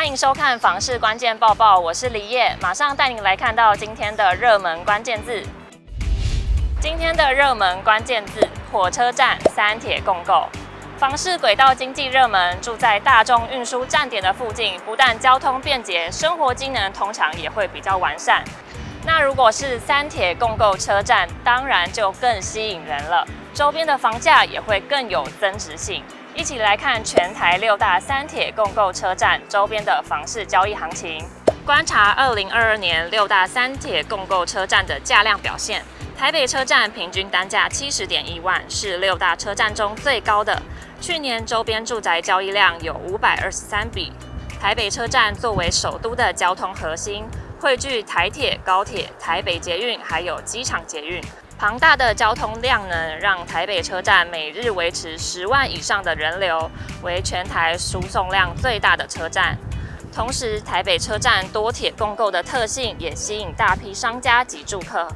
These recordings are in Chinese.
欢迎收看房市关键报报，我是李叶，马上带您来看到今天的热门关键字。今天的热门关键字：火车站、三铁共构。房市轨道经济热门，住在大众运输站点的附近，不但交通便捷，生活机能通常也会比较完善。那如果是三铁共构车站，当然就更吸引人了，周边的房价也会更有增值性。一起来看全台六大三铁共构车站周边的房市交易行情，观察二零二二年六大三铁共构车站的价量表现。台北车站平均单价七十点一万，是六大车站中最高的。去年周边住宅交易量有五百二十三笔。台北车站作为首都的交通核心，汇聚台铁、高铁、台北捷运还有机场捷运，庞大的交通量能让台北车站每日维持十万以上的人流，为全台输送量最大的车站。同时，台北车站多铁共构的特性也吸引大批商家及住客。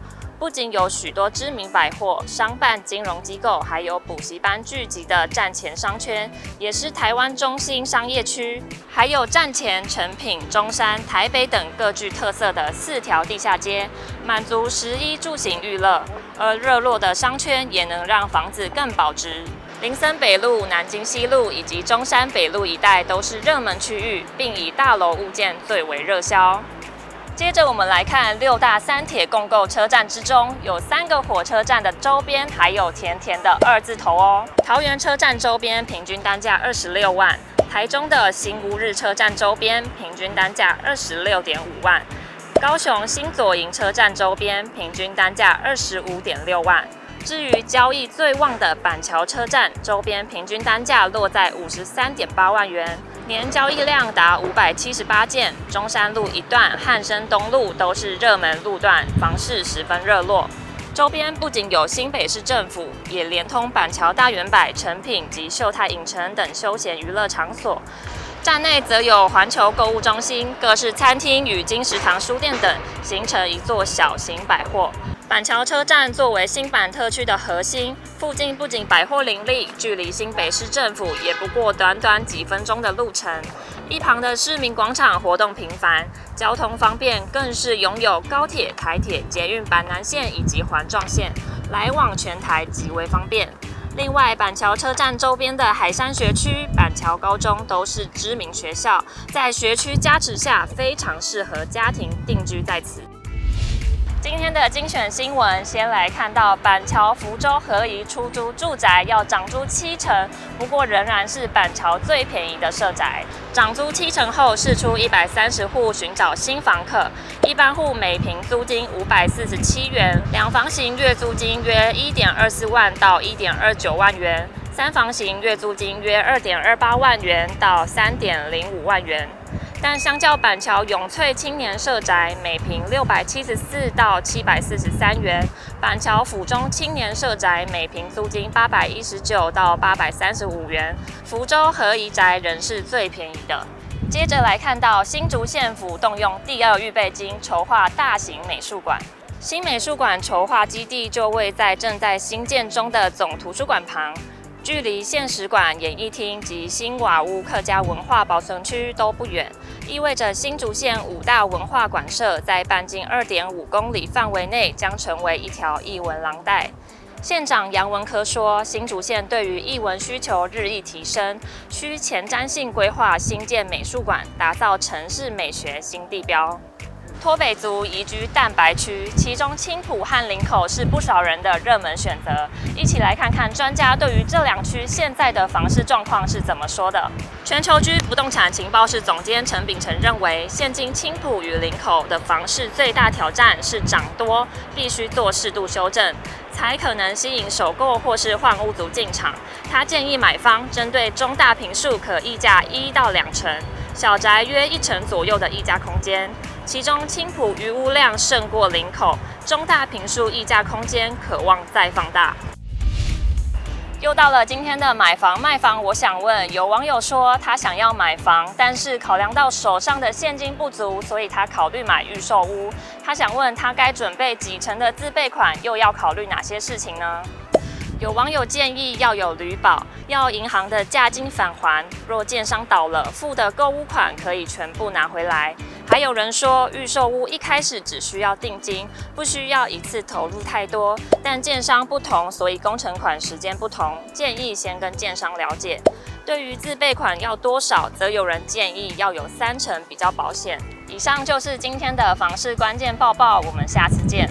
不仅有许多知名百货、商办、金融机构，还有补习班聚集的站前商圈，也是台湾中心商业区。还有站前、诚品、中山、台北等各具特色的四条地下街，满足食衣住行娱乐。而热络的商圈也能让房子更保值。林森北路、南京西路以及中山北路一带都是热门区域，并以大楼物件最为热销。接着我们来看六大三铁共购车站之中，有三个火车站的周边还有甜甜的二字头哦。桃园车站周边平均单价二十六万，台中的新乌日车站周边平均单价二十六点五万，高雄新左营车站周边平均单价二十五点六万。至于交易最旺的板桥车站周边，平均单价落在五十三点八万元。年交易量达五百七十八件，中山路一段、汉生东路都是热门路段，房市十分热络。周边不仅有新北市政府，也连通板桥大圆百、诚品及秀泰影城等休闲娱乐场所。站内则有环球购物中心、各式餐厅与金石堂书店等，形成一座小型百货。板桥车站作为新板特区的核心，附近不仅百货林立，距离新北市政府也不过短短几分钟的路程。一旁的市民广场活动频繁，交通方便，更是拥有高铁、台铁、捷运板南线以及环状线，来往全台极为方便。另外，板桥车站周边的海山学区、板桥高中都是知名学校，在学区加持下，非常适合家庭定居在此。今天的精选新闻，先来看到板桥福州合宜出租住宅要涨租七成，不过仍然是板桥最便宜的社宅。涨租七成后，释出一百三十户寻找新房客，一般户每坪租金五百四十七元，两房型月租金约一点二四万到一点二九万元，三房型月租金约二点二八万元到三点零五万元。但相较板桥永翠青年社宅，每坪六百七十四到七百四十三元；板桥府中青年社宅每坪租金八百一十九到八百三十五元。福州和宜宅仍是最便宜的。接着来看到新竹县府动用第二预备金筹划大型美术馆，新美术馆筹划基地就位在正在兴建中的总图书馆旁。距离现实馆、演艺厅及新瓦屋客家文化保存区都不远，意味着新竹县五大文化馆舍在半径二点五公里范围内将成为一条艺文廊带。县长杨文科说，新竹县对于艺文需求日益提升，需前瞻性规划新建美术馆，打造城市美学新地标。脱北族移居蛋白区，其中青埔和林口是不少人的热门选择。一起来看看专家对于这两区现在的房市状况是怎么说的。全球居不动产情报室总监陈秉承认为，现今青埔与林口的房市最大挑战是涨多，必须做适度修正，才可能吸引首购或是换屋族进场。他建议买方针对中大坪数可溢价一到两成，小宅约一成左右的溢价空间。其中青埔余屋量胜过林口，中大坪数溢价空间渴望再放大。又到了今天的买房卖房，我想问，有网友说他想要买房，但是考量到手上的现金不足，所以他考虑买预售屋。他想问他该准备几成的自备款，又要考虑哪些事情呢？有网友建议要有旅保，要银行的价金返还。若建商倒了，付的购物款可以全部拿回来。还有人说，预售屋一开始只需要定金，不需要一次投入太多。但建商不同，所以工程款时间不同，建议先跟建商了解。对于自备款要多少，则有人建议要有三成比较保险。以上就是今天的房市关键报报，我们下次见。